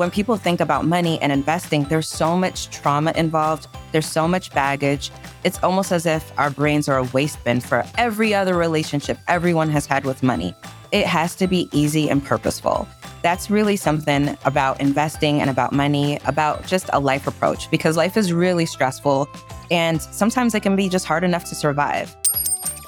when people think about money and investing, there's so much trauma involved, there's so much baggage. It's almost as if our brains are a waste bin for every other relationship everyone has had with money. It has to be easy and purposeful. That's really something about investing and about money, about just a life approach, because life is really stressful and sometimes it can be just hard enough to survive.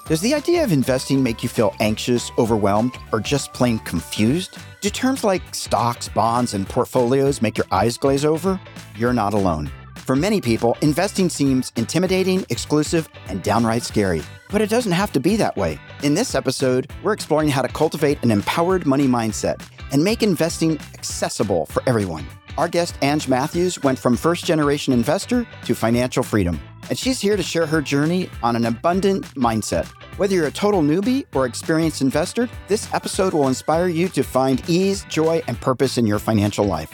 Does the idea of investing make you feel anxious, overwhelmed, or just plain confused? Do terms like stocks, bonds, and portfolios make your eyes glaze over? You're not alone. For many people, investing seems intimidating, exclusive, and downright scary. But it doesn't have to be that way. In this episode, we're exploring how to cultivate an empowered money mindset and make investing accessible for everyone. Our guest, Ange Matthews, went from first generation investor to financial freedom and she's here to share her journey on an abundant mindset. Whether you're a total newbie or experienced investor, this episode will inspire you to find ease, joy, and purpose in your financial life.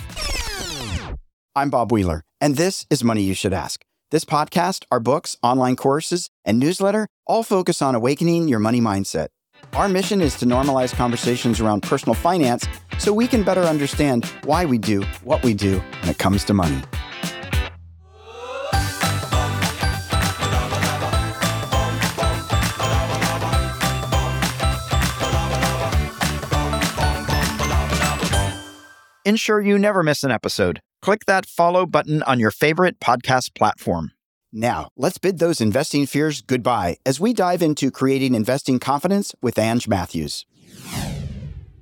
I'm Bob Wheeler, and this is Money You Should Ask. This podcast, our books, online courses, and newsletter all focus on awakening your money mindset. Our mission is to normalize conversations around personal finance so we can better understand why we do what we do when it comes to money. Ensure you never miss an episode. Click that follow button on your favorite podcast platform. Now, let's bid those investing fears goodbye as we dive into creating investing confidence with Ange Matthews.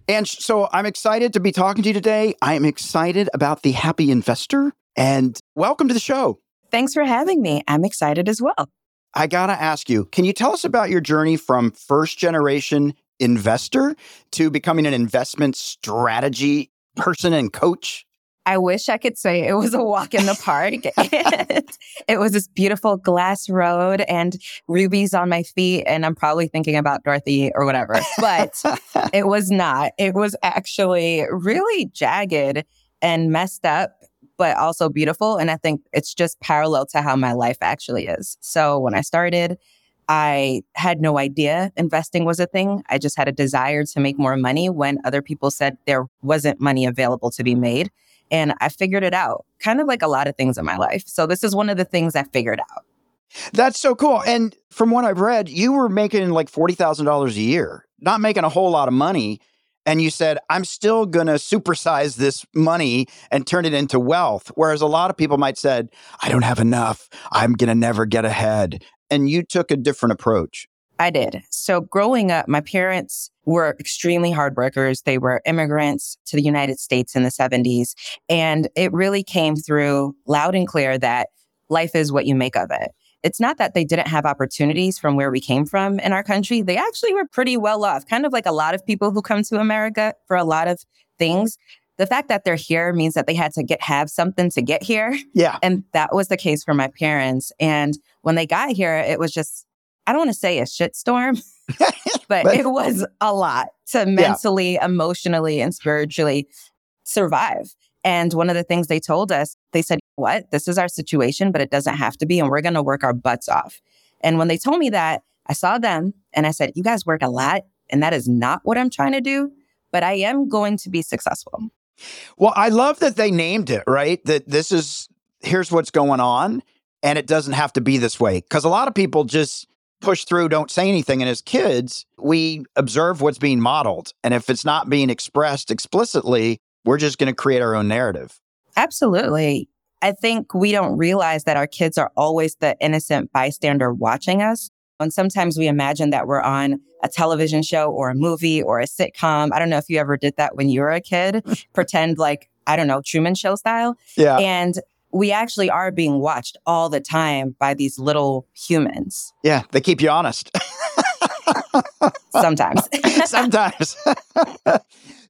Ange, so I'm excited to be talking to you today. I'm excited about the happy investor and welcome to the show. Thanks for having me. I'm excited as well. I got to ask you, can you tell us about your journey from first generation investor to becoming an investment strategy person and coach? I wish I could say it was a walk in the park. it was this beautiful glass road and rubies on my feet. And I'm probably thinking about Dorothy or whatever, but it was not. It was actually really jagged and messed up, but also beautiful. And I think it's just parallel to how my life actually is. So when I started, I had no idea investing was a thing. I just had a desire to make more money when other people said there wasn't money available to be made. And I figured it out, kind of like a lot of things in my life. So this is one of the things I figured out. That's so cool. And from what I've read, you were making like $40,000 a year, not making a whole lot of money. And you said, I'm still going to supersize this money and turn it into wealth. Whereas a lot of people might said, I don't have enough. I'm going to never get ahead and you took a different approach. I did. So growing up, my parents were extremely hard workers. They were immigrants to the United States in the 70s. And it really came through loud and clear that life is what you make of it. It's not that they didn't have opportunities from where we came from in our country. They actually were pretty well off, kind of like a lot of people who come to America for a lot of things the fact that they're here means that they had to get have something to get here. Yeah. And that was the case for my parents. And when they got here, it was just, I don't want to say a shitstorm, but, but it was a lot to mentally, yeah. emotionally, and spiritually survive. And one of the things they told us, they said, What? This is our situation, but it doesn't have to be. And we're going to work our butts off. And when they told me that, I saw them and I said, You guys work a lot. And that is not what I'm trying to do, but I am going to be successful. Well, I love that they named it, right? That this is here's what's going on and it doesn't have to be this way because a lot of people just push through, don't say anything. And as kids, we observe what's being modeled. And if it's not being expressed explicitly, we're just going to create our own narrative. Absolutely. I think we don't realize that our kids are always the innocent bystander watching us. And sometimes we imagine that we're on a television show or a movie or a sitcom. I don't know if you ever did that when you were a kid, pretend like, I don't know, Truman Show style. Yeah. And we actually are being watched all the time by these little humans. Yeah, they keep you honest. Sometimes. Sometimes.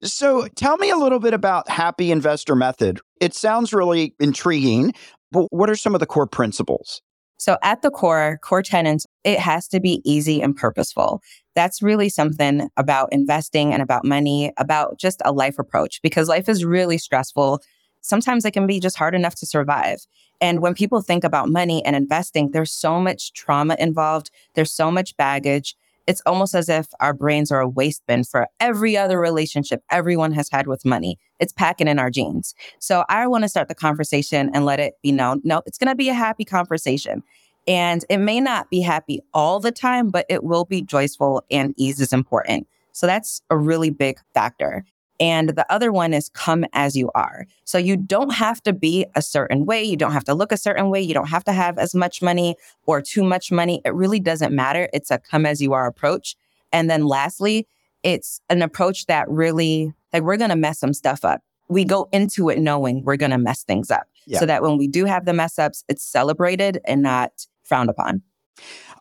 so tell me a little bit about Happy Investor Method. It sounds really intriguing, but what are some of the core principles? So at the core, core tenants, it has to be easy and purposeful. That's really something about investing and about money, about just a life approach because life is really stressful. Sometimes it can be just hard enough to survive. And when people think about money and investing, there's so much trauma involved. There's so much baggage. It's almost as if our brains are a waste bin for every other relationship everyone has had with money. It's packing in our genes. So I want to start the conversation and let it be known. No, it's going to be a happy conversation. And it may not be happy all the time, but it will be joyful and ease is important. So that's a really big factor. And the other one is come as you are. So you don't have to be a certain way. You don't have to look a certain way. You don't have to have as much money or too much money. It really doesn't matter. It's a come as you are approach. And then lastly, it's an approach that really, like, we're going to mess some stuff up. We go into it knowing we're going to mess things up yeah. so that when we do have the mess ups, it's celebrated and not frowned upon.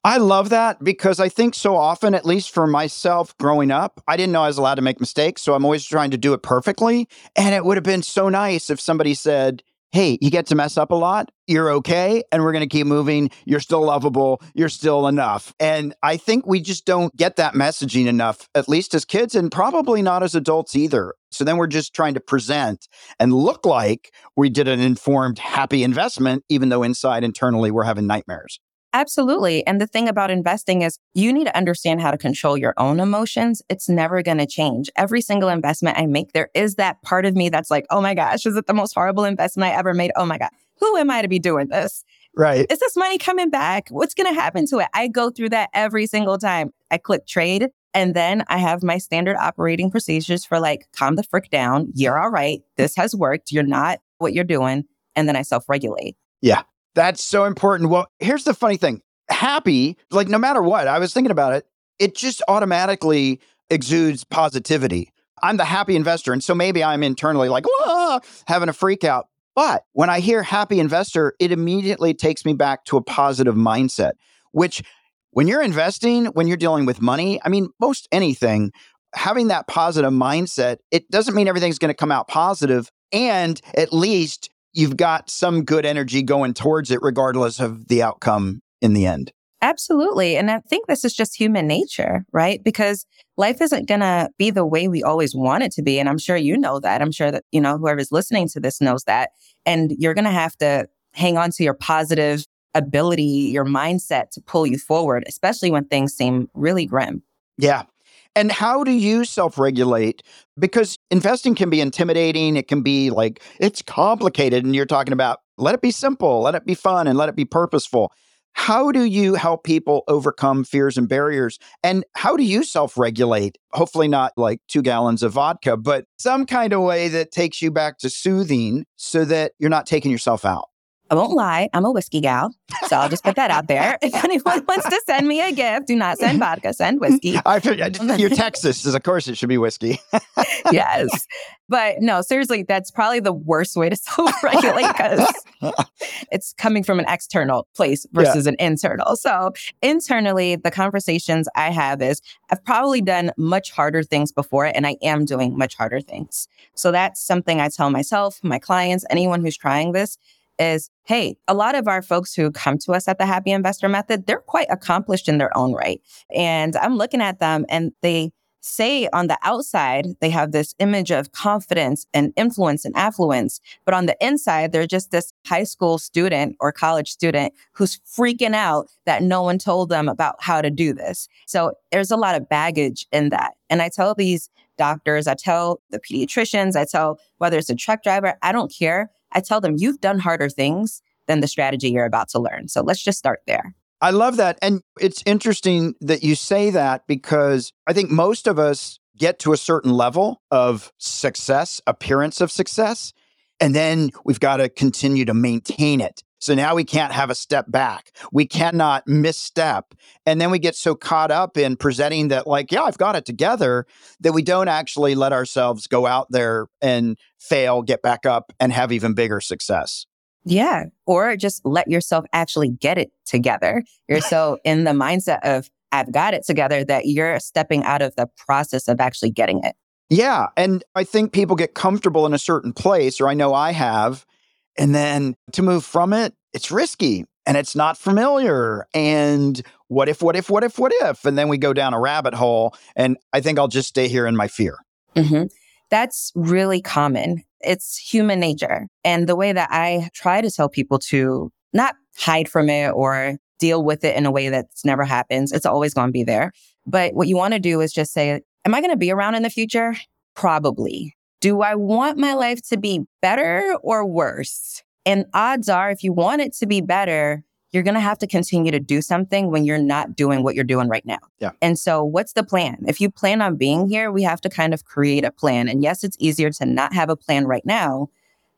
I love that because I think so often, at least for myself growing up, I didn't know I was allowed to make mistakes. So I'm always trying to do it perfectly. And it would have been so nice if somebody said, Hey, you get to mess up a lot. You're okay. And we're going to keep moving. You're still lovable. You're still enough. And I think we just don't get that messaging enough, at least as kids and probably not as adults either. So then we're just trying to present and look like we did an informed, happy investment, even though inside internally we're having nightmares. Absolutely. And the thing about investing is you need to understand how to control your own emotions. It's never going to change. Every single investment I make, there is that part of me that's like, oh my gosh, is it the most horrible investment I ever made? Oh my God, who am I to be doing this? Right. Is this money coming back? What's going to happen to it? I go through that every single time. I click trade and then I have my standard operating procedures for like, calm the frick down. You're all right. This has worked. You're not what you're doing. And then I self regulate. Yeah. That's so important. Well, here's the funny thing happy, like no matter what, I was thinking about it, it just automatically exudes positivity. I'm the happy investor. And so maybe I'm internally like, having a freak out. But when I hear happy investor, it immediately takes me back to a positive mindset, which when you're investing, when you're dealing with money, I mean, most anything, having that positive mindset, it doesn't mean everything's going to come out positive, And at least you've got some good energy going towards it, regardless of the outcome in the end. Absolutely. And I think this is just human nature, right? Because life isn't going to be the way we always want it to be. And I'm sure you know that. I'm sure that, you know, whoever's listening to this knows that. And you're going to have to hang on to your positive ability, your mindset to pull you forward, especially when things seem really grim. Yeah. And how do you self regulate? Because investing can be intimidating. It can be like, it's complicated. And you're talking about let it be simple, let it be fun, and let it be purposeful. How do you help people overcome fears and barriers? And how do you self regulate? Hopefully, not like two gallons of vodka, but some kind of way that takes you back to soothing so that you're not taking yourself out. I won't lie, I'm a whiskey gal. So I'll just put that out there. If anyone wants to send me a gift, do not send vodka, send whiskey. I, you're Texas, of course it should be whiskey. yes. But no, seriously, that's probably the worst way to self regulate because it's coming from an external place versus yeah. an internal. So internally, the conversations I have is I've probably done much harder things before, and I am doing much harder things. So that's something I tell myself, my clients, anyone who's trying this is hey, a lot of our folks who come to us at the Happy Investor Method, they're quite accomplished in their own right. And I'm looking at them and they say on the outside, they have this image of confidence and influence and affluence. But on the inside, they're just this high school student or college student who's freaking out that no one told them about how to do this. So there's a lot of baggage in that. And I tell these doctors, I tell the pediatricians, I tell whether it's a truck driver, I don't care. I tell them, you've done harder things than the strategy you're about to learn. So let's just start there. I love that. And it's interesting that you say that because I think most of us get to a certain level of success, appearance of success, and then we've got to continue to maintain it. So now we can't have a step back. We cannot misstep. And then we get so caught up in presenting that, like, yeah, I've got it together, that we don't actually let ourselves go out there and fail, get back up, and have even bigger success. Yeah. Or just let yourself actually get it together. You're so in the mindset of, I've got it together that you're stepping out of the process of actually getting it. Yeah. And I think people get comfortable in a certain place, or I know I have. And then to move from it, it's risky and it's not familiar. And what if, what if, what if, what if? And then we go down a rabbit hole. And I think I'll just stay here in my fear. Mm-hmm. That's really common. It's human nature. And the way that I try to tell people to not hide from it or deal with it in a way that's never happens, it's always going to be there. But what you want to do is just say, Am I going to be around in the future? Probably. Do I want my life to be better or worse? And odds are, if you want it to be better, you're going to have to continue to do something when you're not doing what you're doing right now. Yeah. And so, what's the plan? If you plan on being here, we have to kind of create a plan. And yes, it's easier to not have a plan right now,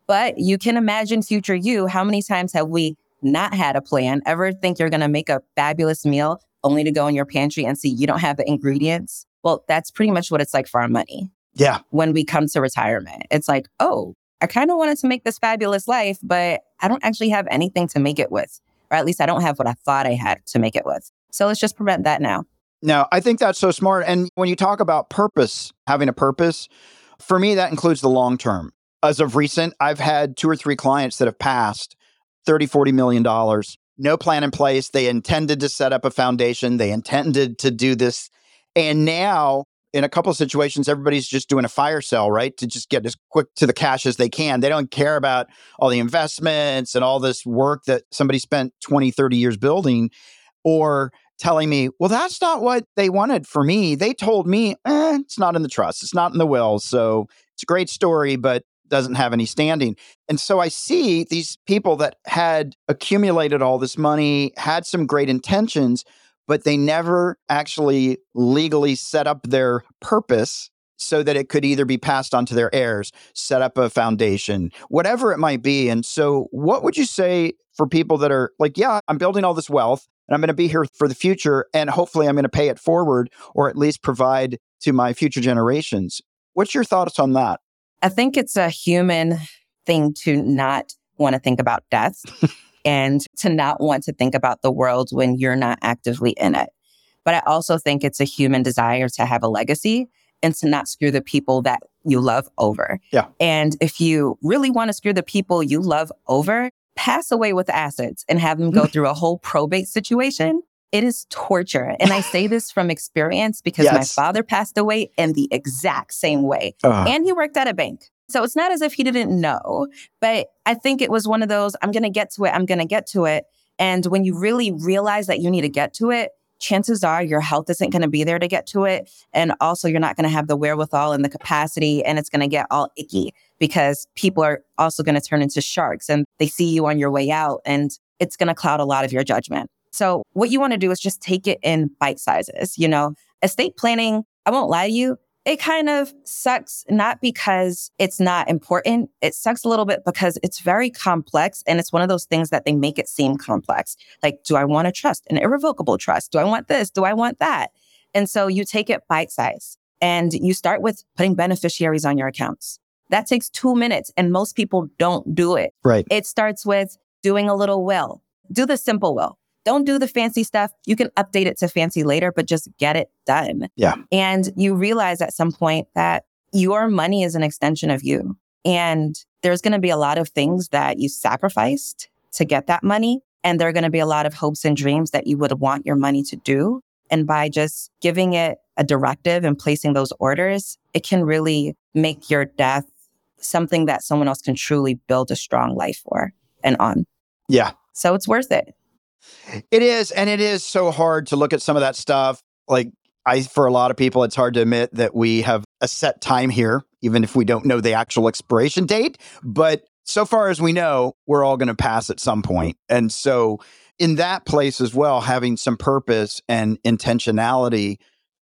but you can imagine future you. How many times have we not had a plan? Ever think you're going to make a fabulous meal only to go in your pantry and see you don't have the ingredients? Well, that's pretty much what it's like for our money. Yeah. When we come to retirement, it's like, oh, I kind of wanted to make this fabulous life, but I don't actually have anything to make it with. Or at least I don't have what I thought I had to make it with. So let's just prevent that now. No, I think that's so smart. And when you talk about purpose, having a purpose, for me, that includes the long term. As of recent, I've had two or three clients that have passed 30, 40 million dollars, no plan in place. They intended to set up a foundation, they intended to do this. And now in a couple of situations, everybody's just doing a fire sale, right? To just get as quick to the cash as they can. They don't care about all the investments and all this work that somebody spent 20, 30 years building or telling me, well, that's not what they wanted for me. They told me, eh, it's not in the trust, it's not in the will. So it's a great story, but doesn't have any standing. And so I see these people that had accumulated all this money, had some great intentions, but they never actually legally set up their purpose so that it could either be passed on to their heirs, set up a foundation, whatever it might be. And so, what would you say for people that are like, yeah, I'm building all this wealth and I'm going to be here for the future, and hopefully I'm going to pay it forward or at least provide to my future generations? What's your thoughts on that? I think it's a human thing to not want to think about death. and to not want to think about the world when you're not actively in it. But I also think it's a human desire to have a legacy and to not screw the people that you love over. Yeah. And if you really want to screw the people you love over, pass away with assets and have them go through a whole probate situation. It is torture. And I say this from experience because yes. my father passed away in the exact same way. Uh. And he worked at a bank. So it's not as if he didn't know, but I think it was one of those I'm going to get to it, I'm going to get to it. And when you really realize that you need to get to it, chances are your health isn't going to be there to get to it. And also, you're not going to have the wherewithal and the capacity, and it's going to get all icky because people are also going to turn into sharks and they see you on your way out, and it's going to cloud a lot of your judgment. So, what you want to do is just take it in bite sizes. You know, estate planning, I won't lie to you, it kind of sucks, not because it's not important. It sucks a little bit because it's very complex. And it's one of those things that they make it seem complex. Like, do I want to trust an irrevocable trust? Do I want this? Do I want that? And so you take it bite size and you start with putting beneficiaries on your accounts. That takes two minutes and most people don't do it. Right. It starts with doing a little will. Do the simple will. Don't do the fancy stuff. You can update it to fancy later, but just get it done. Yeah. And you realize at some point that your money is an extension of you. And there's going to be a lot of things that you sacrificed to get that money. And there are going to be a lot of hopes and dreams that you would want your money to do. And by just giving it a directive and placing those orders, it can really make your death something that someone else can truly build a strong life for and on. Yeah. So it's worth it. It is. And it is so hard to look at some of that stuff. Like, I, for a lot of people, it's hard to admit that we have a set time here, even if we don't know the actual expiration date. But so far as we know, we're all going to pass at some point. And so, in that place as well, having some purpose and intentionality,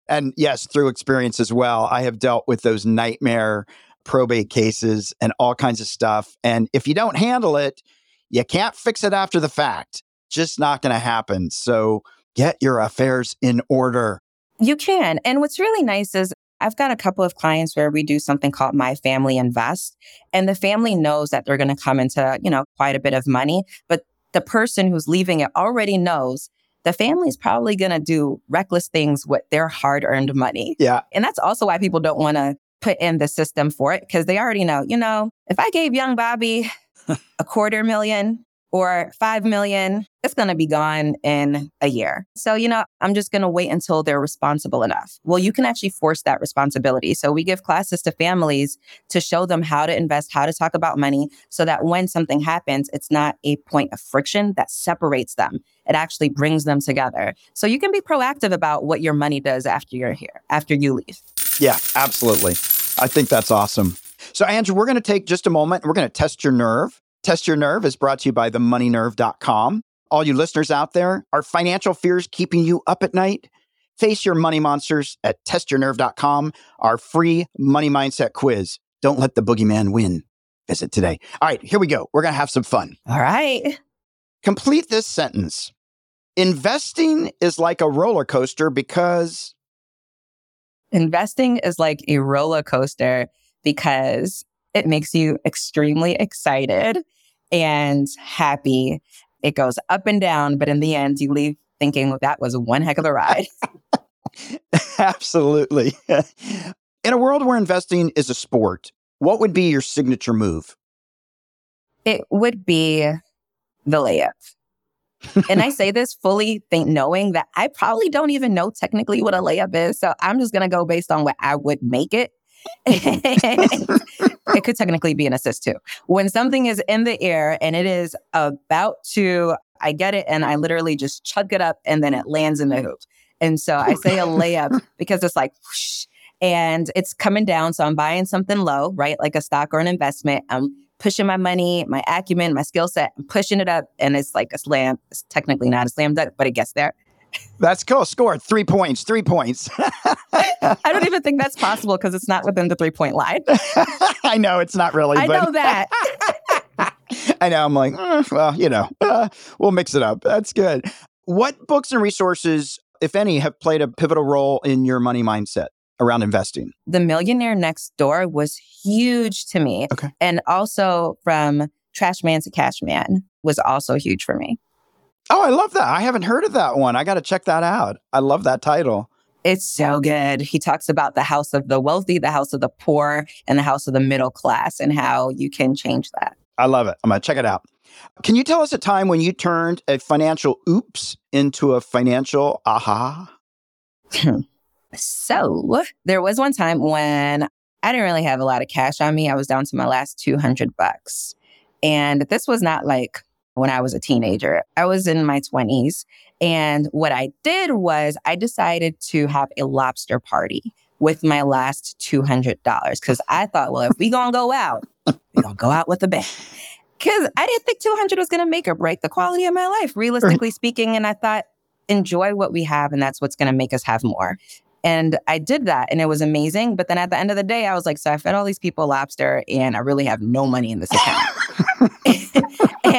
and yes, through experience as well, I have dealt with those nightmare probate cases and all kinds of stuff. And if you don't handle it, you can't fix it after the fact just not going to happen. So get your affairs in order. You can. And what's really nice is I've got a couple of clients where we do something called My Family Invest, and the family knows that they're going to come into, you know, quite a bit of money, but the person who's leaving it already knows the family's probably going to do reckless things with their hard-earned money. Yeah. And that's also why people don't want to put in the system for it because they already know, you know, if I gave young Bobby a quarter million, or 5 million, it's going to be gone in a year. So, you know, I'm just going to wait until they're responsible enough. Well, you can actually force that responsibility. So, we give classes to families to show them how to invest, how to talk about money, so that when something happens, it's not a point of friction that separates them. It actually brings them together. So, you can be proactive about what your money does after you're here, after you leave. Yeah, absolutely. I think that's awesome. So, Ange, we're going to take just a moment. We're going to test your nerve. Test Your Nerve is brought to you by themoneynerve.com. All you listeners out there, are financial fears keeping you up at night? Face your money monsters at testyournerve.com, our free money mindset quiz. Don't let the boogeyman win. Visit today. All right, here we go. We're going to have some fun. All right. Complete this sentence. Investing is like a roller coaster because investing is like a roller coaster because it makes you extremely excited and happy. It goes up and down, but in the end, you leave thinking well, that was one heck of a ride. Absolutely. In a world where investing is a sport, what would be your signature move? It would be the layup. and I say this fully think knowing that I probably don't even know technically what a layup is. So I'm just gonna go based on what I would make it. It could technically be an assist too. When something is in the air and it is about to, I get it and I literally just chug it up and then it lands in the hoop. And so I say a layup because it's like, whoosh, and it's coming down. So I'm buying something low, right? Like a stock or an investment. I'm pushing my money, my acumen, my skill set, I'm pushing it up. And it's like a slam. It's technically not a slam dunk, but it gets there. That's cool. Score three points. Three points. I don't even think that's possible because it's not within the three point line. I know it's not really. I but... know that. I know. I'm like, eh, well, you know, uh, we'll mix it up. That's good. What books and resources, if any, have played a pivotal role in your money mindset? around investing? The Millionaire Next Door was huge to me. Okay. And also from Trash Man to Cash Man was also huge for me. Oh, I love that. I haven't heard of that one. I got to check that out. I love that title. It's so good. He talks about the house of the wealthy, the house of the poor, and the house of the middle class and how you can change that. I love it. I'm going to check it out. Can you tell us a time when you turned a financial oops into a financial aha? Hmm. so, there was one time when I didn't really have a lot of cash on me. I was down to my last 200 bucks. And this was not like when I was a teenager. I was in my 20s. And what I did was I decided to have a lobster party with my last $200 because I thought, well, if we gonna go out, we gonna go out with a bang. Because I didn't think 200 was gonna make or break the quality of my life, realistically speaking. And I thought, enjoy what we have, and that's what's gonna make us have more. And I did that and it was amazing. But then at the end of the day, I was like, so I fed all these people lobster and I really have no money in this account.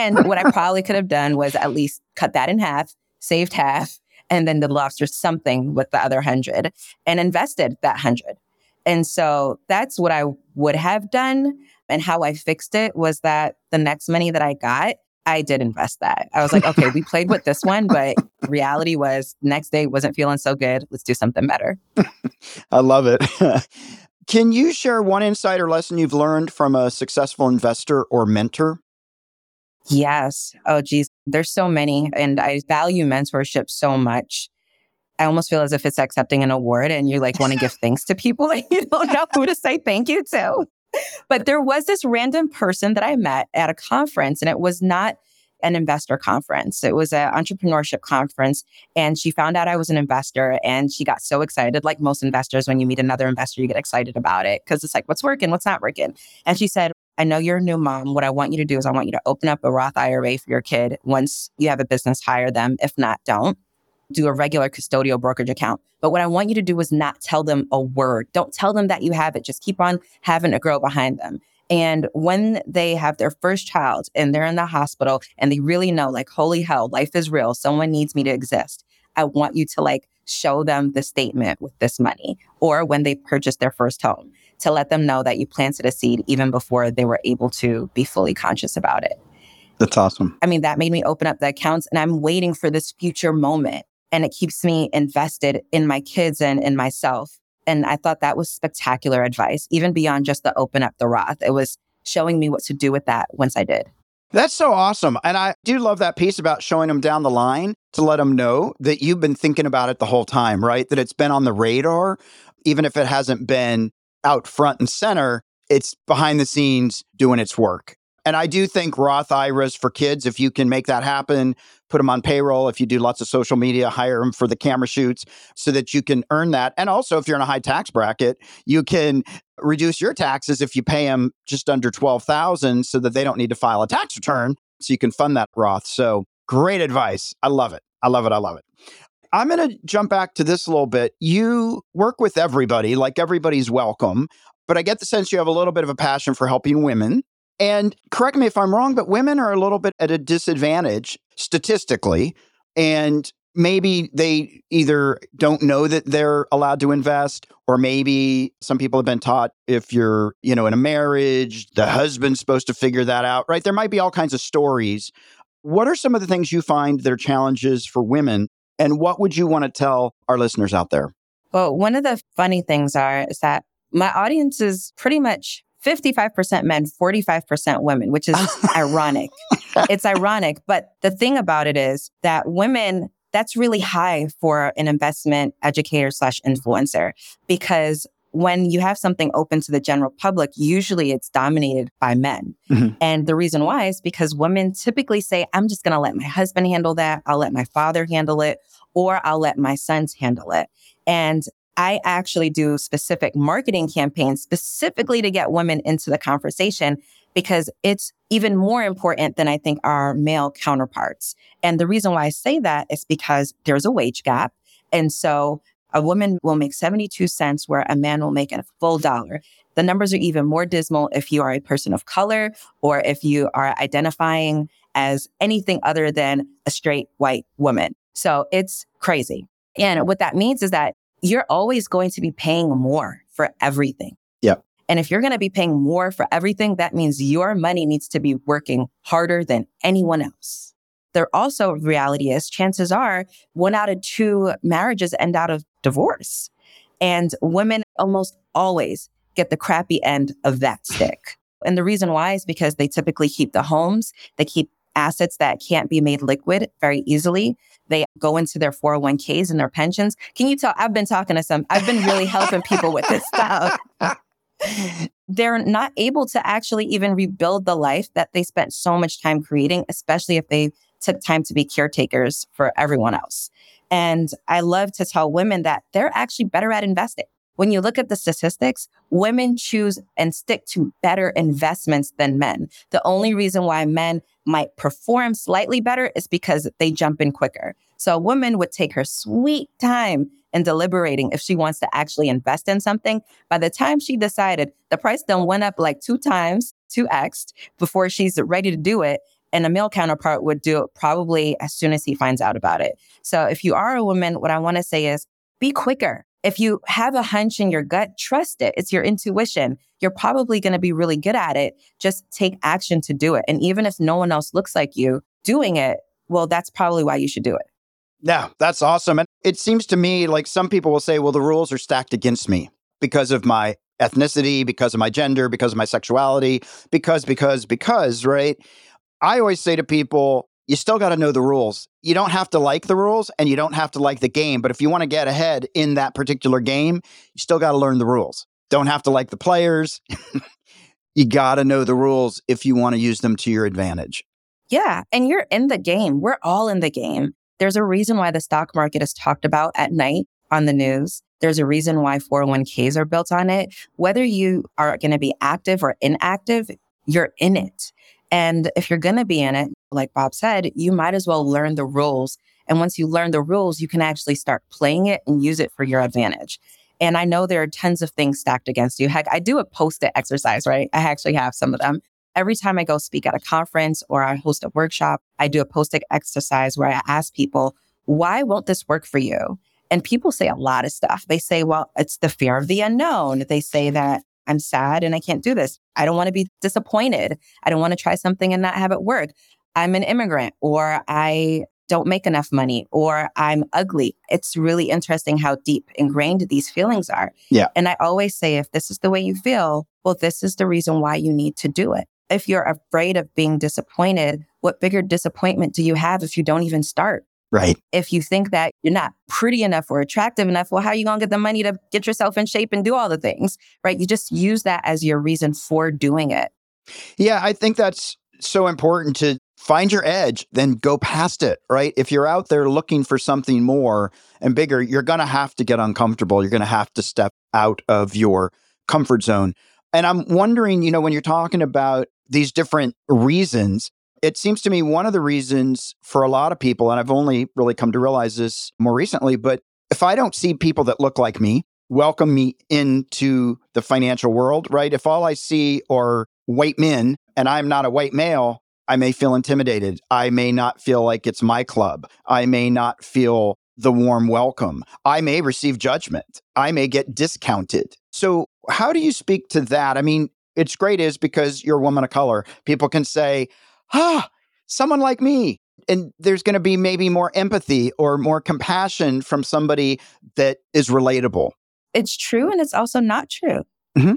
and what I probably could have done was at least cut that in half, saved half, and then the lobster something with the other hundred and invested that hundred. And so that's what I would have done. And how I fixed it was that the next money that I got, I did invest that. I was like, okay, we played with this one, but reality was next day wasn't feeling so good. Let's do something better. I love it. Can you share one insight or lesson you've learned from a successful investor or mentor? Yes. Oh, geez. There's so many. And I value mentorship so much. I almost feel as if it's accepting an award and you like want to give thanks to people and you don't know who to say thank you to but there was this random person that I met at a conference, and it was not an investor conference. It was an entrepreneurship conference. And she found out I was an investor and she got so excited. Like most investors, when you meet another investor, you get excited about it because it's like, what's working? What's not working? And she said, I know you're a new mom. What I want you to do is I want you to open up a Roth IRA for your kid. Once you have a business, hire them. If not, don't do a regular custodial brokerage account. But what I want you to do is not tell them a word. Don't tell them that you have it. Just keep on having a girl behind them. And when they have their first child and they're in the hospital and they really know, like, holy hell, life is real. Someone needs me to exist. I want you to like show them the statement with this money or when they purchase their first home to let them know that you planted a seed even before they were able to be fully conscious about it. That's awesome. I mean, that made me open up the accounts and I'm waiting for this future moment and it keeps me invested in my kids and in myself. And I thought that was spectacular advice, even beyond just the open up the Roth. It was showing me what to do with that once I did. That's so awesome. And I do love that piece about showing them down the line to let them know that you've been thinking about it the whole time, right? That it's been on the radar, even if it hasn't been out front and center, it's behind the scenes doing its work. And I do think Roth IRAs for kids, if you can make that happen, put them on payroll. If you do lots of social media, hire them for the camera shoots so that you can earn that. And also, if you're in a high tax bracket, you can reduce your taxes if you pay them just under 12,000 so that they don't need to file a tax return so you can fund that Roth. So great advice. I love it. I love it. I love it. I'm going to jump back to this a little bit. You work with everybody, like everybody's welcome, but I get the sense you have a little bit of a passion for helping women. And correct me if I'm wrong, but women are a little bit at a disadvantage statistically. And maybe they either don't know that they're allowed to invest, or maybe some people have been taught if you're, you know, in a marriage, the husband's supposed to figure that out, right? There might be all kinds of stories. What are some of the things you find that are challenges for women? And what would you want to tell our listeners out there? Well, one of the funny things are is that my audience is pretty much 55% men, 45% women, which is ironic. It's ironic. But the thing about it is that women, that's really high for an investment educator slash influencer because when you have something open to the general public, usually it's dominated by men. Mm-hmm. And the reason why is because women typically say, I'm just going to let my husband handle that. I'll let my father handle it, or I'll let my sons handle it. And I actually do specific marketing campaigns specifically to get women into the conversation because it's even more important than I think our male counterparts. And the reason why I say that is because there's a wage gap. And so a woman will make 72 cents where a man will make a full dollar. The numbers are even more dismal if you are a person of color or if you are identifying as anything other than a straight white woman. So it's crazy. And what that means is that you're always going to be paying more for everything. Yep. And if you're going to be paying more for everything, that means your money needs to be working harder than anyone else. There also reality is chances are one out of two marriages end out of divorce. And women almost always get the crappy end of that stick. And the reason why is because they typically keep the homes, they keep assets that can't be made liquid very easily. They go into their 401ks and their pensions. Can you tell? I've been talking to some, I've been really helping people with this stuff. They're not able to actually even rebuild the life that they spent so much time creating, especially if they took time to be caretakers for everyone else. And I love to tell women that they're actually better at investing. When you look at the statistics, women choose and stick to better investments than men. The only reason why men might perform slightly better is because they jump in quicker. So a woman would take her sweet time in deliberating if she wants to actually invest in something. By the time she decided, the price then went up like two times, 2x before she's ready to do it. And a male counterpart would do it probably as soon as he finds out about it. So if you are a woman, what I want to say is be quicker. If you have a hunch in your gut, trust it. It's your intuition. You're probably going to be really good at it. Just take action to do it. And even if no one else looks like you doing it, well, that's probably why you should do it. Yeah, that's awesome. And it seems to me like some people will say, well, the rules are stacked against me because of my ethnicity, because of my gender, because of my sexuality, because, because, because, right? I always say to people, you still got to know the rules. You don't have to like the rules and you don't have to like the game. But if you want to get ahead in that particular game, you still got to learn the rules. Don't have to like the players. you got to know the rules if you want to use them to your advantage. Yeah. And you're in the game. We're all in the game. There's a reason why the stock market is talked about at night on the news. There's a reason why 401ks are built on it. Whether you are going to be active or inactive, you're in it. And if you're going to be in it, like Bob said, you might as well learn the rules. And once you learn the rules, you can actually start playing it and use it for your advantage. And I know there are tons of things stacked against you. Heck, I do a post it exercise, right? I actually have some of them. Every time I go speak at a conference or I host a workshop, I do a post it exercise where I ask people, why won't this work for you? And people say a lot of stuff. They say, well, it's the fear of the unknown. They say that I'm sad and I can't do this. I don't want to be disappointed. I don't want to try something and not have it work. I'm an immigrant or I don't make enough money or I'm ugly. It's really interesting how deep ingrained these feelings are. Yeah. And I always say if this is the way you feel, well, this is the reason why you need to do it. If you're afraid of being disappointed, what bigger disappointment do you have if you don't even start? Right. If you think that you're not pretty enough or attractive enough, well, how are you going to get the money to get yourself in shape and do all the things? Right. You just use that as your reason for doing it. Yeah, I think that's so important to find your edge, then go past it, right? If you're out there looking for something more and bigger, you're going to have to get uncomfortable. You're going to have to step out of your comfort zone. And I'm wondering, you know, when you're talking about these different reasons, it seems to me one of the reasons for a lot of people, and I've only really come to realize this more recently, but if I don't see people that look like me, welcome me into the financial world, right? If all I see are white men and I'm not a white male, I may feel intimidated. I may not feel like it's my club. I may not feel the warm welcome. I may receive judgment. I may get discounted. So, how do you speak to that? I mean, it's great is because you're a woman of color. People can say, ah, someone like me. And there's going to be maybe more empathy or more compassion from somebody that is relatable. It's true and it's also not true. Mm-hmm.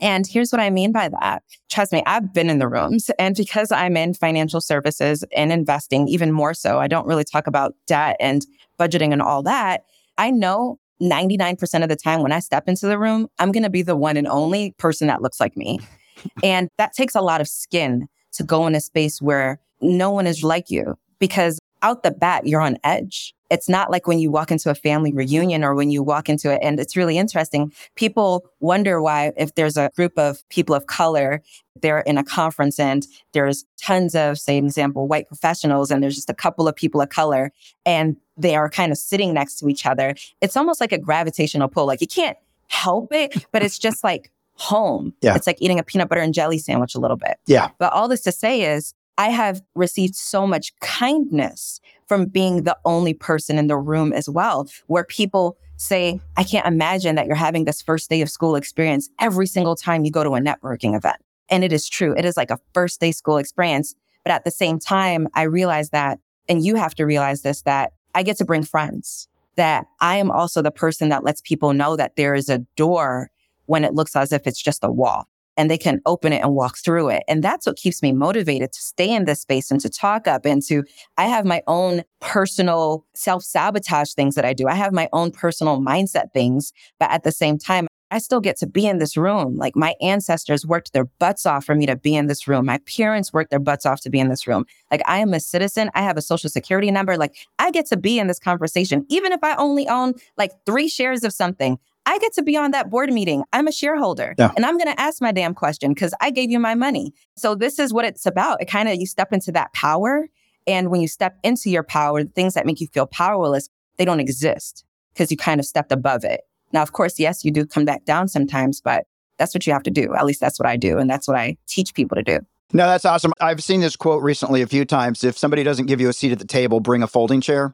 And here's what I mean by that. Trust me, I've been in the rooms. And because I'm in financial services and investing, even more so, I don't really talk about debt and budgeting and all that. I know 99% of the time when I step into the room, I'm going to be the one and only person that looks like me. and that takes a lot of skin to go in a space where no one is like you because out the bat, you're on edge. It's not like when you walk into a family reunion or when you walk into it. And it's really interesting. People wonder why, if there's a group of people of color, they're in a conference and there's tons of, say, example, white professionals, and there's just a couple of people of color and they are kind of sitting next to each other. It's almost like a gravitational pull. Like you can't help it, but it's just like home. Yeah. It's like eating a peanut butter and jelly sandwich a little bit. Yeah. But all this to say is, I have received so much kindness from being the only person in the room as well, where people say, I can't imagine that you're having this first day of school experience every single time you go to a networking event. And it is true. It is like a first day school experience. But at the same time, I realize that, and you have to realize this, that I get to bring friends, that I am also the person that lets people know that there is a door when it looks as if it's just a wall and they can open it and walk through it. And that's what keeps me motivated to stay in this space and to talk up and to, I have my own personal self sabotage things that I do. I have my own personal mindset things, but at the same time, I still get to be in this room. Like my ancestors worked their butts off for me to be in this room. My parents worked their butts off to be in this room. Like I am a citizen. I have a social security number. Like I get to be in this conversation. Even if I only own like three shares of something, I get to be on that board meeting. I'm a shareholder yeah. and I'm going to ask my damn question because I gave you my money. So this is what it's about. It kind of, you step into that power. And when you step into your power, the things that make you feel powerless, they don't exist because you kind of stepped above it. Now, of course, yes, you do come back down sometimes, but that's what you have to do. At least that's what I do. And that's what I teach people to do. No, that's awesome. I've seen this quote recently a few times. If somebody doesn't give you a seat at the table, bring a folding chair.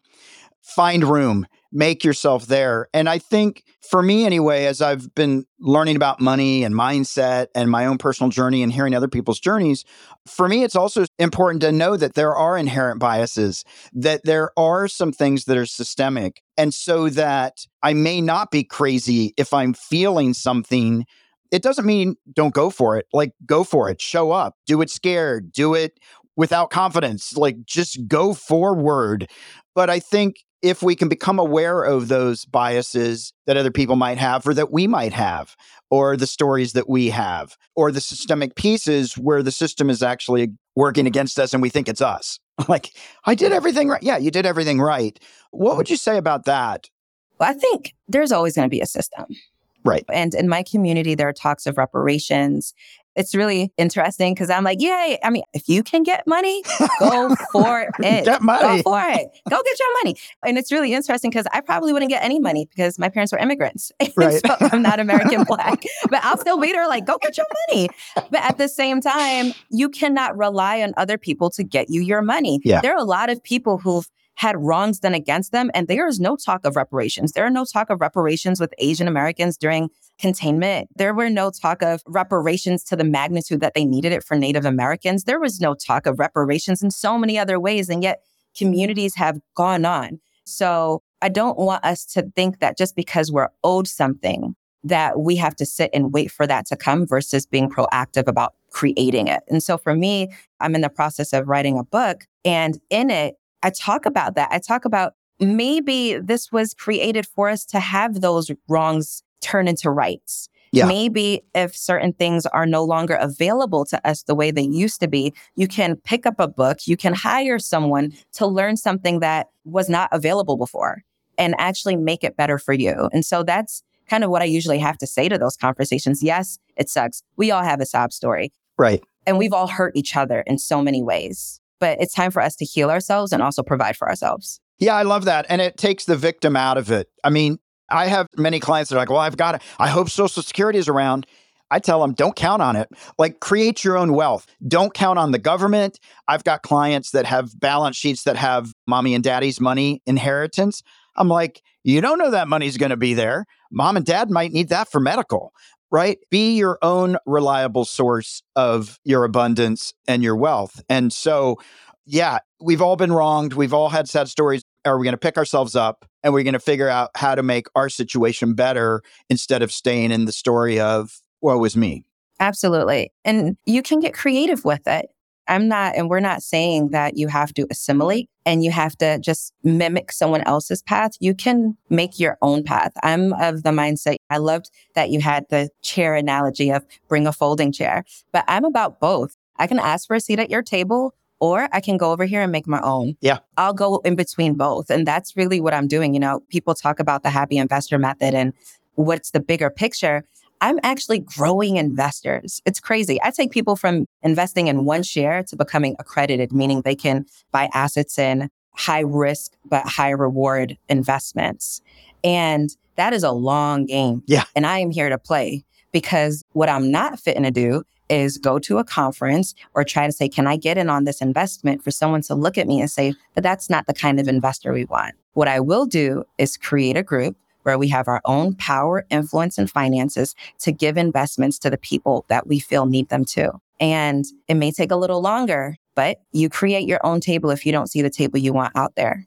Find room make yourself there. And I think for me, anyway, as I've been learning about money and mindset and my own personal journey and hearing other people's journeys, for me, it's also important to know that there are inherent biases, that there are some things that are systemic. And so that I may not be crazy if I'm feeling something. It doesn't mean don't go for it. Like, go for it, show up, do it scared, do it without confidence, like, just go forward. But I think if we can become aware of those biases that other people might have or that we might have, or the stories that we have, or the systemic pieces where the system is actually working against us and we think it's us. Like, I did everything right. Yeah, you did everything right. What would you say about that? Well, I think there's always going to be a system. Right. And in my community, there are talks of reparations it's really interesting because I'm like, yay. I mean, if you can get money, go for it. Get money. Go for it. Go get your money. And it's really interesting because I probably wouldn't get any money because my parents were immigrants. Right. so I'm not American black, but I'll still be there like, go get your money. But at the same time, you cannot rely on other people to get you your money. Yeah. There are a lot of people who've had wrongs done against them. And there is no talk of reparations. There are no talk of reparations with Asian Americans during containment. There were no talk of reparations to the magnitude that they needed it for Native Americans. There was no talk of reparations in so many other ways. And yet communities have gone on. So I don't want us to think that just because we're owed something, that we have to sit and wait for that to come versus being proactive about creating it. And so for me, I'm in the process of writing a book and in it, I talk about that. I talk about maybe this was created for us to have those wrongs turn into rights. Yeah. Maybe if certain things are no longer available to us the way they used to be, you can pick up a book, you can hire someone to learn something that was not available before and actually make it better for you. And so that's kind of what I usually have to say to those conversations. Yes, it sucks. We all have a sob story. Right. And we've all hurt each other in so many ways. But it's time for us to heal ourselves and also provide for ourselves. Yeah, I love that. And it takes the victim out of it. I mean, I have many clients that are like, well, I've got it. I hope Social Security is around. I tell them, don't count on it. Like, create your own wealth. Don't count on the government. I've got clients that have balance sheets that have mommy and daddy's money inheritance. I'm like, you don't know that money's going to be there. Mom and dad might need that for medical, right? Be your own reliable source of your abundance and your wealth. And so, yeah, we've all been wronged. We've all had sad stories. Are we going to pick ourselves up and we're going to figure out how to make our situation better instead of staying in the story of, woe was me? Absolutely. And you can get creative with it. I'm not, and we're not saying that you have to assimilate and you have to just mimic someone else's path. You can make your own path. I'm of the mindset. I loved that you had the chair analogy of bring a folding chair, but I'm about both. I can ask for a seat at your table or I can go over here and make my own. Yeah. I'll go in between both. And that's really what I'm doing. You know, people talk about the happy investor method and what's the bigger picture. I'm actually growing investors. It's crazy. I take people from investing in one share to becoming accredited, meaning they can buy assets in high risk but high reward investments. And that is a long game. Yeah. And I am here to play because what I'm not fitting to do is go to a conference or try to say, can I get in on this investment for someone to look at me and say, but that's not the kind of investor we want. What I will do is create a group where we have our own power, influence, and finances to give investments to the people that we feel need them too. And it may take a little longer, but you create your own table if you don't see the table you want out there.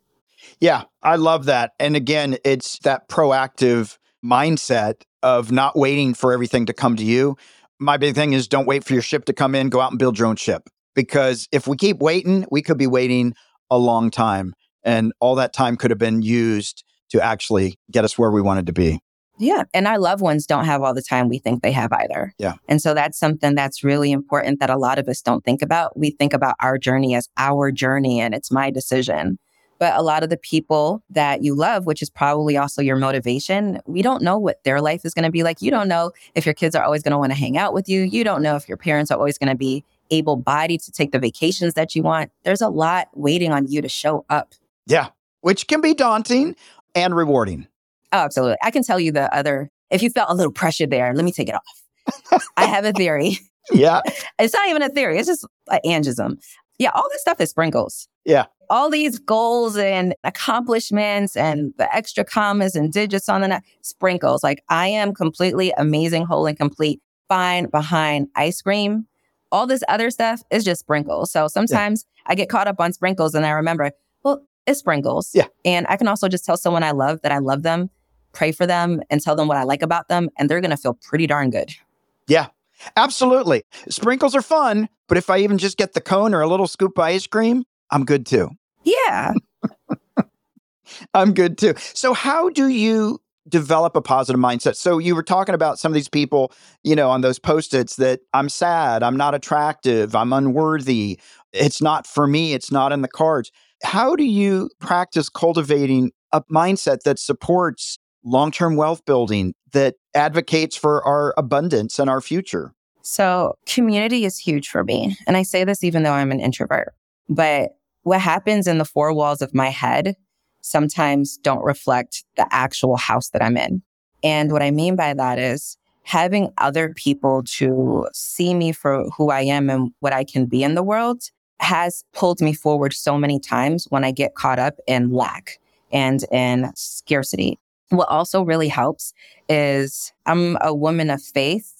Yeah, I love that. And again, it's that proactive mindset of not waiting for everything to come to you. My big thing is don't wait for your ship to come in, go out and build your own ship. Because if we keep waiting, we could be waiting a long time. And all that time could have been used to actually get us where we wanted to be. Yeah. And our loved ones don't have all the time we think they have either. Yeah. And so that's something that's really important that a lot of us don't think about. We think about our journey as our journey and it's my decision. But a lot of the people that you love, which is probably also your motivation, we don't know what their life is going to be like. You don't know if your kids are always going to want to hang out with you. You don't know if your parents are always going to be able bodied to take the vacations that you want. There's a lot waiting on you to show up. Yeah. Which can be daunting and rewarding. Oh, absolutely. I can tell you the other, if you felt a little pressure there, let me take it off. I have a theory. Yeah. it's not even a theory, it's just an angism. Yeah, all this stuff is sprinkles. Yeah. All these goals and accomplishments and the extra commas and digits on the net, sprinkles. Like I am completely amazing, whole and complete, fine behind ice cream. All this other stuff is just sprinkles. So sometimes yeah. I get caught up on sprinkles and I remember, well, it's sprinkles. Yeah. And I can also just tell someone I love that I love them, pray for them, and tell them what I like about them, and they're going to feel pretty darn good. Yeah. Absolutely. Sprinkles are fun, but if I even just get the cone or a little scoop of ice cream, I'm good too. Yeah. I'm good too. So, how do you develop a positive mindset? So, you were talking about some of these people, you know, on those post its that I'm sad, I'm not attractive, I'm unworthy, it's not for me, it's not in the cards. How do you practice cultivating a mindset that supports long term wealth building, that advocates for our abundance and our future? So, community is huge for me. And I say this even though I'm an introvert. But what happens in the four walls of my head sometimes don't reflect the actual house that I'm in. And what I mean by that is having other people to see me for who I am and what I can be in the world has pulled me forward so many times when I get caught up in lack and in scarcity. What also really helps is I'm a woman of faith.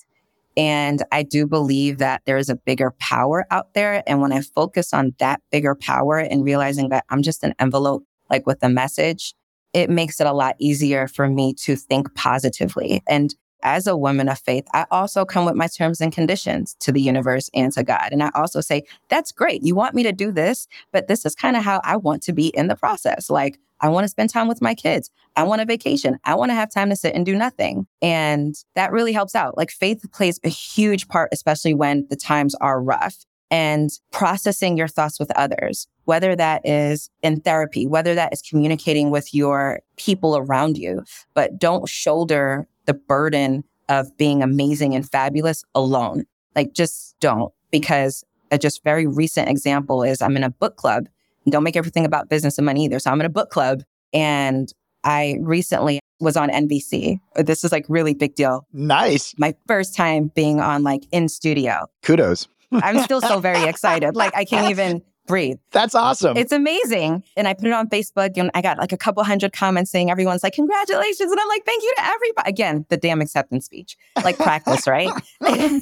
And I do believe that there is a bigger power out there. And when I focus on that bigger power and realizing that I'm just an envelope, like with a message, it makes it a lot easier for me to think positively. And as a woman of faith, I also come with my terms and conditions to the universe and to God. And I also say, that's great. You want me to do this, but this is kind of how I want to be in the process. Like, I want to spend time with my kids. I want a vacation. I want to have time to sit and do nothing. And that really helps out. Like, faith plays a huge part, especially when the times are rough and processing your thoughts with others, whether that is in therapy, whether that is communicating with your people around you, but don't shoulder the burden of being amazing and fabulous alone. Like just don't because a just very recent example is I'm in a book club. Don't make everything about business and money either. So I'm in a book club and I recently was on NBC. This is like really big deal. Nice. My first time being on like in studio. Kudos. I'm still so very excited. Like I can't even breathe. That's awesome. It's amazing. And I put it on Facebook and I got like a couple hundred comments saying everyone's like, congratulations. And I'm like, thank you to everybody. Again, the damn acceptance speech, like practice, right?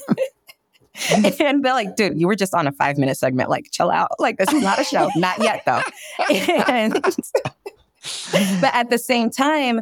and they're like, dude, you were just on a five minute segment. Like, chill out. Like, this is not a show. not yet, though. And, but at the same time,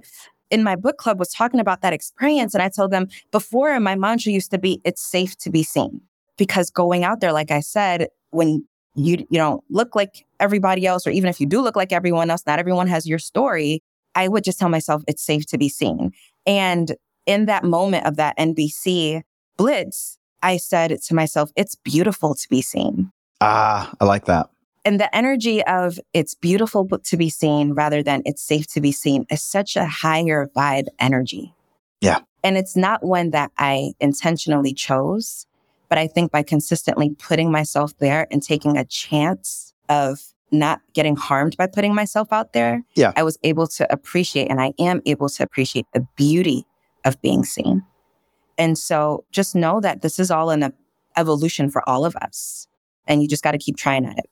in my book club was talking about that experience. And I told them before my mantra used to be, it's safe to be seen. Because going out there, like I said, when you you don't look like everybody else or even if you do look like everyone else not everyone has your story i would just tell myself it's safe to be seen and in that moment of that nbc blitz i said to myself it's beautiful to be seen ah i like that and the energy of it's beautiful to be seen rather than it's safe to be seen is such a higher vibe energy yeah and it's not one that i intentionally chose but I think by consistently putting myself there and taking a chance of not getting harmed by putting myself out there, yeah. I was able to appreciate and I am able to appreciate the beauty of being seen. And so just know that this is all an evolution for all of us. And you just got to keep trying at it.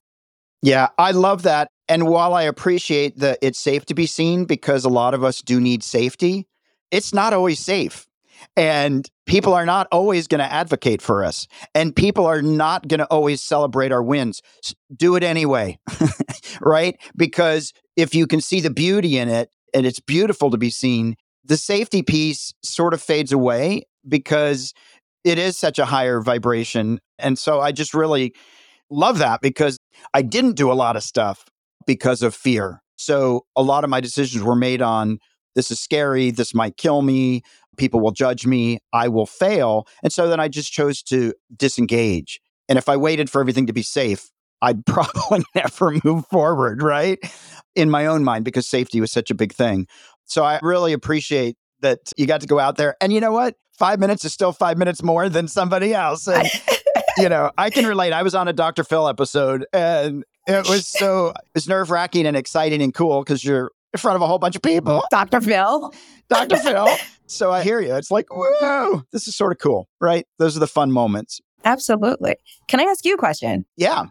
Yeah, I love that. And while I appreciate that it's safe to be seen because a lot of us do need safety, it's not always safe. And people are not always going to advocate for us. And people are not going to always celebrate our wins. Do it anyway, right? Because if you can see the beauty in it and it's beautiful to be seen, the safety piece sort of fades away because it is such a higher vibration. And so I just really love that because I didn't do a lot of stuff because of fear. So a lot of my decisions were made on this is scary, this might kill me, people will judge me, I will fail. And so then I just chose to disengage. And if I waited for everything to be safe, I'd probably never move forward, right? In my own mind, because safety was such a big thing. So I really appreciate that you got to go out there. And you know what? Five minutes is still five minutes more than somebody else. And, you know, I can relate. I was on a Dr. Phil episode and it was so it was nerve wracking and exciting and cool because you're in front of a whole bunch of people. Dr. Phil. Dr. Phil. So I hear you. It's like, whoa, this is sort of cool, right? Those are the fun moments. Absolutely. Can I ask you a question? Yeah.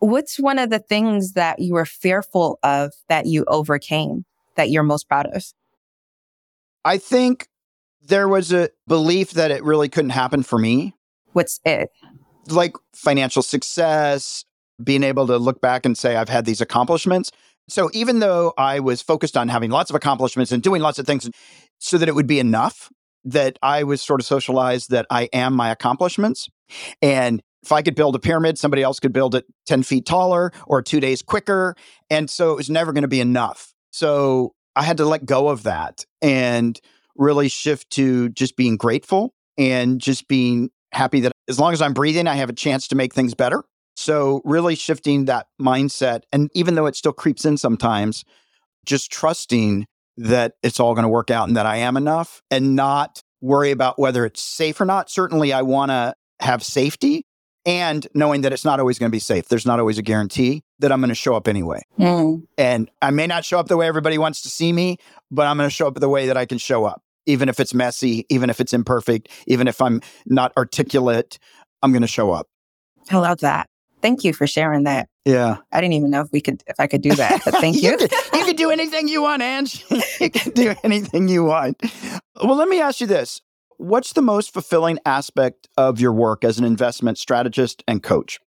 What's one of the things that you were fearful of that you overcame that you're most proud of? I think there was a belief that it really couldn't happen for me. What's it? Like financial success, being able to look back and say, I've had these accomplishments. So even though I was focused on having lots of accomplishments and doing lots of things so that it would be enough, that I was sort of socialized that I am my accomplishments. And if I could build a pyramid, somebody else could build it 10 feet taller or two days quicker. And so it was never going to be enough. So I had to let go of that and really shift to just being grateful and just being happy that as long as I'm breathing, I have a chance to make things better. So, really shifting that mindset. And even though it still creeps in sometimes, just trusting that it's all going to work out and that I am enough and not worry about whether it's safe or not. Certainly, I want to have safety and knowing that it's not always going to be safe. There's not always a guarantee that I'm going to show up anyway. Mm. And I may not show up the way everybody wants to see me, but I'm going to show up the way that I can show up. Even if it's messy, even if it's imperfect, even if I'm not articulate, I'm going to show up. I love that thank you for sharing that. Yeah. I didn't even know if we could, if I could do that, but thank you. you, can, you do anything you want, Ange. you can do anything you want. Well, let me ask you this. What's the most fulfilling aspect of your work as an investment strategist and coach?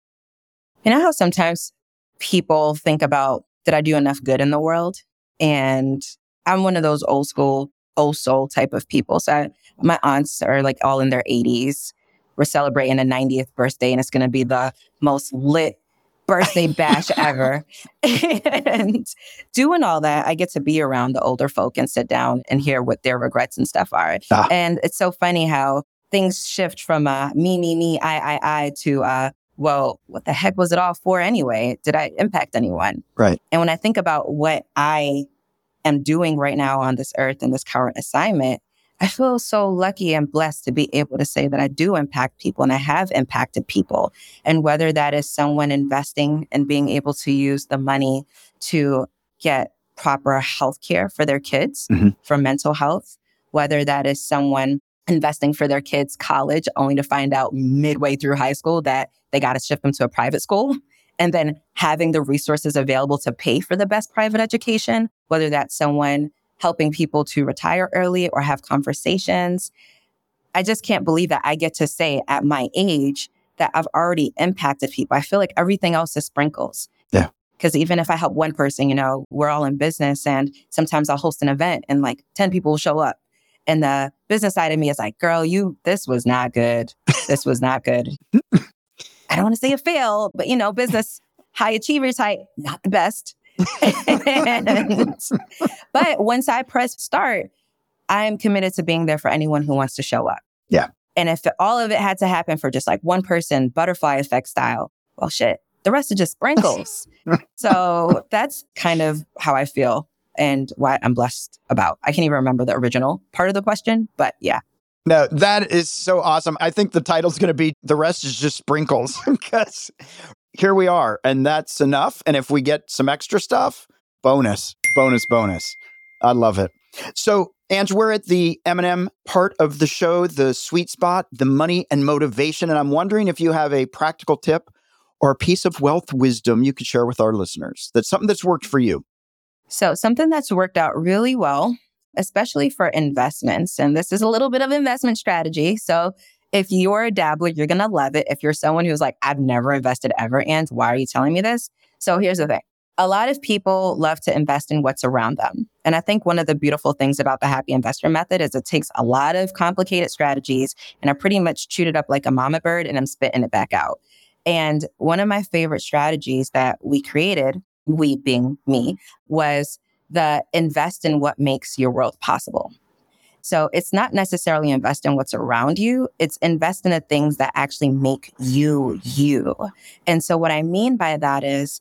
You know how sometimes people think about, did I do enough good in the world? And I'm one of those old school old soul type of people. So I, my aunts are like all in their 80s. We're celebrating a 90th birthday, and it's going to be the most lit birthday bash ever. and doing all that, I get to be around the older folk and sit down and hear what their regrets and stuff are. Ah. And it's so funny how things shift from uh, me, me, me, I, I, I to, uh, well, what the heck was it all for anyway? Did I impact anyone? Right. And when I think about what I am doing right now on this earth in this current assignment, I feel so lucky and blessed to be able to say that I do impact people and I have impacted people. And whether that is someone investing and being able to use the money to get proper health care for their kids mm-hmm. for mental health, whether that is someone investing for their kids' college only to find out midway through high school that they got to shift them to a private school. And then having the resources available to pay for the best private education, whether that's someone helping people to retire early or have conversations. I just can't believe that I get to say at my age that I've already impacted people. I feel like everything else is sprinkles. Yeah. Because even if I help one person, you know, we're all in business and sometimes I'll host an event and like 10 people will show up. And the business side of me is like, girl, you, this was not good. This was not good. I don't want to say a fail, but you know, business high achievers, high, not the best. but once I press start, I'm committed to being there for anyone who wants to show up. Yeah. And if all of it had to happen for just like one person, butterfly effect style, well, shit, the rest are just sprinkles. so that's kind of how I feel and what I'm blessed about. I can't even remember the original part of the question, but yeah. No, that is so awesome. I think the title's going to be The Rest is Just Sprinkles because here we are, and that's enough. And if we get some extra stuff, bonus, bonus, bonus. I love it. So, Ange, we're at the M&M part of the show, the sweet spot, the money and motivation. And I'm wondering if you have a practical tip or a piece of wealth wisdom you could share with our listeners. That's something that's worked for you. So, something that's worked out really well, especially for investments, and this is a little bit of investment strategy. So, if you're a dabbler, you're going to love it. If you're someone who's like, I've never invested ever, and why are you telling me this? So here's the thing. A lot of people love to invest in what's around them. And I think one of the beautiful things about the happy investor method is it takes a lot of complicated strategies and I pretty much chewed it up like a mama bird and I'm spitting it back out. And one of my favorite strategies that we created, we being me, was the invest in what makes your world possible. So it's not necessarily invest in what's around you, it's invest in the things that actually make you you. And so what I mean by that is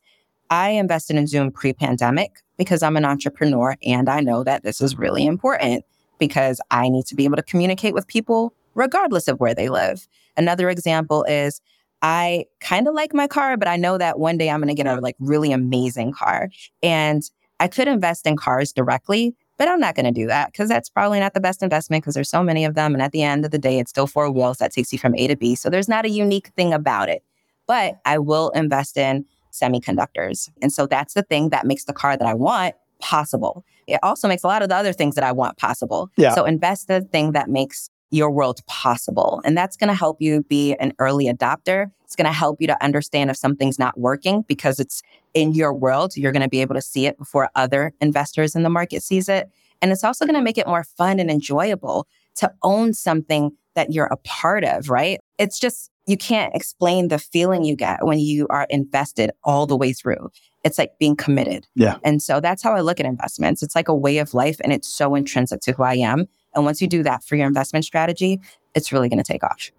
I invested in Zoom pre pandemic because I'm an entrepreneur and I know that this is really important because I need to be able to communicate with people regardless of where they live. Another example is I kind of like my car, but I know that one day I'm going to get a like really amazing car. And I could invest in cars directly, but I'm not going to do that because that's probably not the best investment because there's so many of them. And at the end of the day, it's still four wheels that takes you from A to B. So there's not a unique thing about it. But I will invest in semiconductors. And so that's the thing that makes the car that I want possible. It also makes a lot of the other things that I want possible. Yeah. So invest the thing that makes your world possible. And that's going to help you be an early adopter. It's going to help you to understand if something's not working because it's in your world. You're going to be able to see it before other investors in the market sees it. And it's also going to make it more fun and enjoyable to own something that you're a part of, right? It's just, you can't explain the feeling you get when you are invested all the way through. It's like being committed. Yeah. And so that's how I look at investments. It's like a way of life and it's so intrinsic to who I am. And once you do that for your investment strategy, it's really going to take off.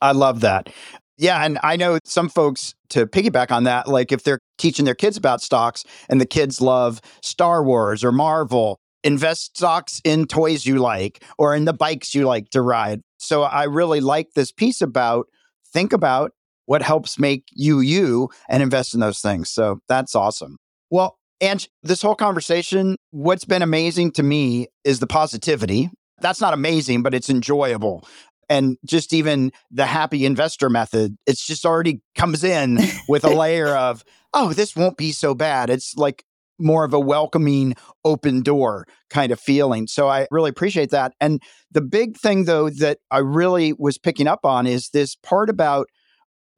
I love that. Yeah. And I know some folks to piggyback on that, like if they're teaching their kids about stocks and the kids love Star Wars or Marvel, invest stocks in toys you like or in the bikes you like to ride. So I really like this piece about think about what helps make you you and invest in those things. So that's awesome. Well, and this whole conversation, what's been amazing to me is the positivity that's not amazing, but it's enjoyable. And just even the happy investor method, it's just already comes in with a layer of, oh, this won't be so bad. It's like more of a welcoming open door kind of feeling. So I really appreciate that. And the big thing though that I really was picking up on is this part about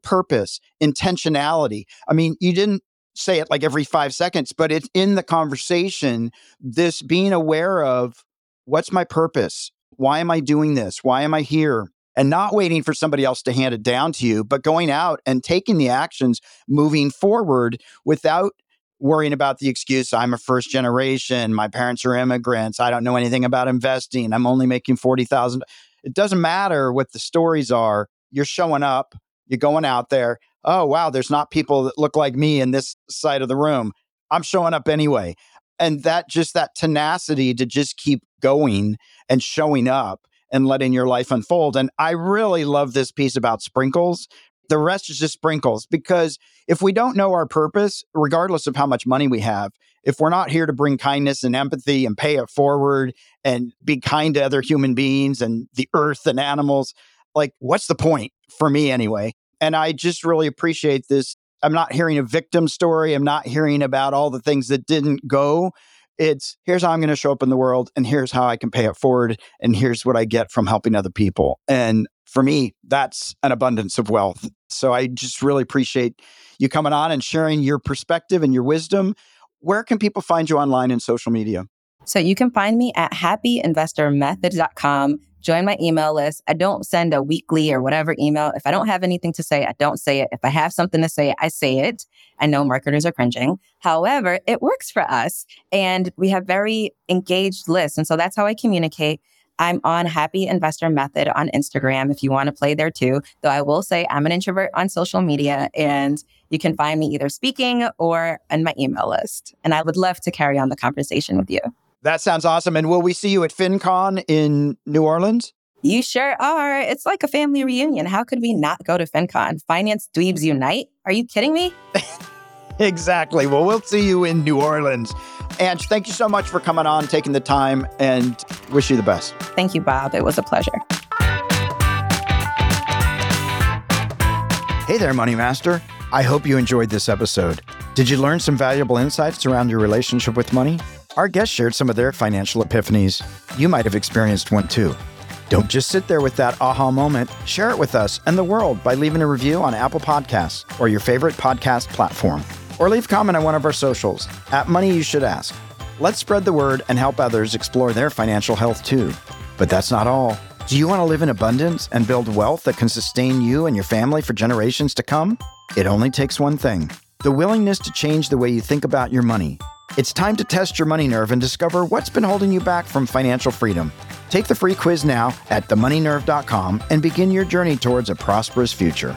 purpose, intentionality. I mean, you didn't say it like every 5 seconds, but it's in the conversation this being aware of what's my purpose? Why am I doing this? Why am I here? And not waiting for somebody else to hand it down to you, but going out and taking the actions, moving forward without worrying about the excuse I'm a first generation, my parents are immigrants, I don't know anything about investing, I'm only making 40,000. It doesn't matter what the stories are. You're showing up, you're going out there. Oh, wow, there's not people that look like me in this side of the room. I'm showing up anyway. And that just that tenacity to just keep going and showing up and letting your life unfold. And I really love this piece about sprinkles. The rest is just sprinkles because if we don't know our purpose, regardless of how much money we have, if we're not here to bring kindness and empathy and pay it forward and be kind to other human beings and the earth and animals, like what's the point for me anyway? And I just really appreciate this. I'm not hearing a victim story. I'm not hearing about all the things that didn't go. It's here's how I'm going to show up in the world, and here's how I can pay it forward, and here's what I get from helping other people. And for me, that's an abundance of wealth. So I just really appreciate you coming on and sharing your perspective and your wisdom. Where can people find you online and social media? So you can find me at happyinvestormethod.com. Join my email list. I don't send a weekly or whatever email. If I don't have anything to say, I don't say it. If I have something to say, I say it. I know marketers are cringing. However, it works for us and we have very engaged lists. And so that's how I communicate. I'm on Happy Investor Method on Instagram if you want to play there too. Though I will say I'm an introvert on social media and you can find me either speaking or on my email list. And I would love to carry on the conversation with you. That sounds awesome. And will we see you at FinCon in New Orleans? You sure are. It's like a family reunion. How could we not go to FinCon? Finance Dweebs Unite? Are you kidding me? exactly. Well, we'll see you in New Orleans. Ange, thank you so much for coming on, taking the time, and wish you the best. Thank you, Bob. It was a pleasure. Hey there, Money Master. I hope you enjoyed this episode. Did you learn some valuable insights around your relationship with money? Our guests shared some of their financial epiphanies. You might have experienced one too. Don't just sit there with that aha moment. Share it with us and the world by leaving a review on Apple Podcasts or your favorite podcast platform. Or leave comment on one of our socials at Money You Should Ask. Let's spread the word and help others explore their financial health too. But that's not all. Do you want to live in abundance and build wealth that can sustain you and your family for generations to come? It only takes one thing the willingness to change the way you think about your money. It's time to test your money nerve and discover what's been holding you back from financial freedom. Take the free quiz now at themoneynerve.com and begin your journey towards a prosperous future.